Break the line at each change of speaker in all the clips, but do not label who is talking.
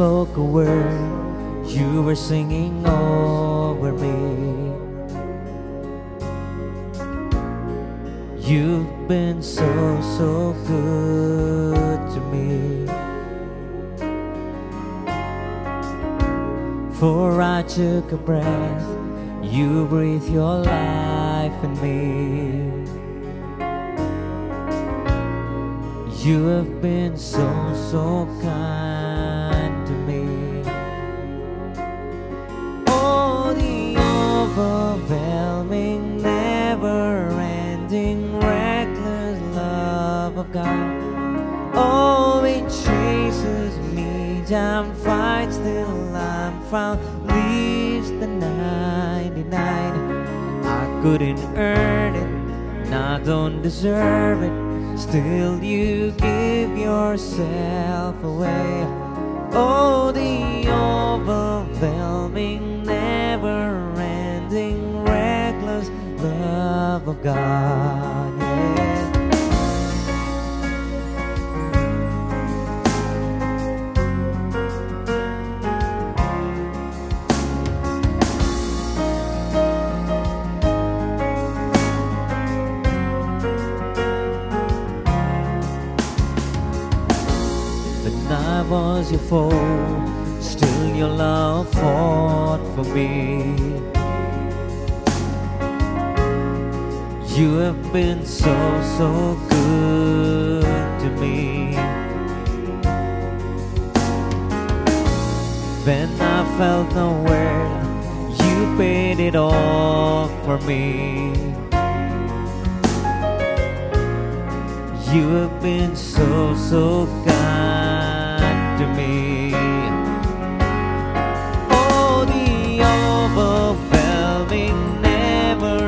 spoke a word, you were singing over me. You've been so, so good to me. For I took a breath, you breathe your life in me. You have been so, so kind of God. Oh, it chases me down, fights till I'm found, leaves the 99. I couldn't earn it, and I don't deserve it. Still, you give yourself away. Oh, the overwhelming, never ending, reckless love of God. Was your foe, still your love fought for me. You have been so, so good to me. When I felt nowhere, you paid it all for me. You have been so, so kind me. Oh, the overwhelming, never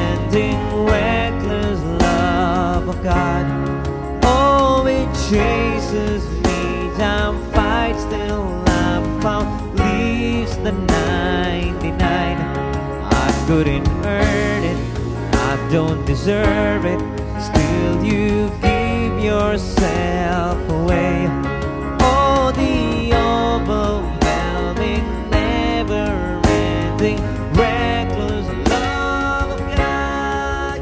ending, reckless love of God. Oh, it chases me down, fights till I'm found, leaves the 99. I couldn't earn it, I don't deserve it. Still, you give yourself away. Ending, reckless love of God.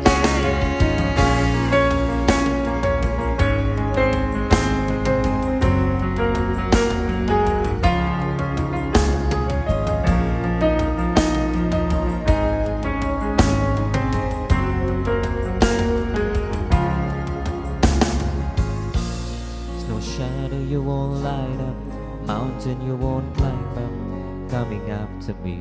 There's no shadow you won't light up, mountain you won't climb up, coming after me.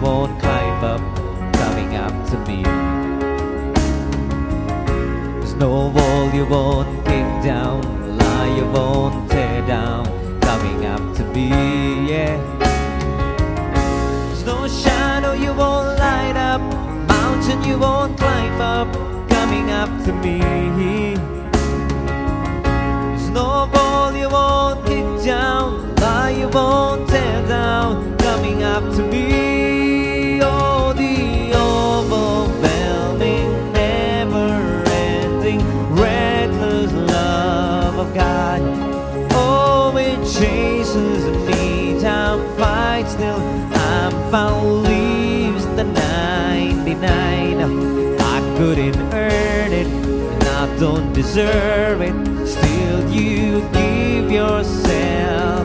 won't climb up, coming up to me. There's no wall you won't kick down, lie you won't tear down, coming up to me. Yeah. There's no shadow you won't light up, mountain you won't climb up, coming up to me. Fights till I'm found, leaves the 99. I couldn't earn it, and I don't deserve it. Still, you give yourself.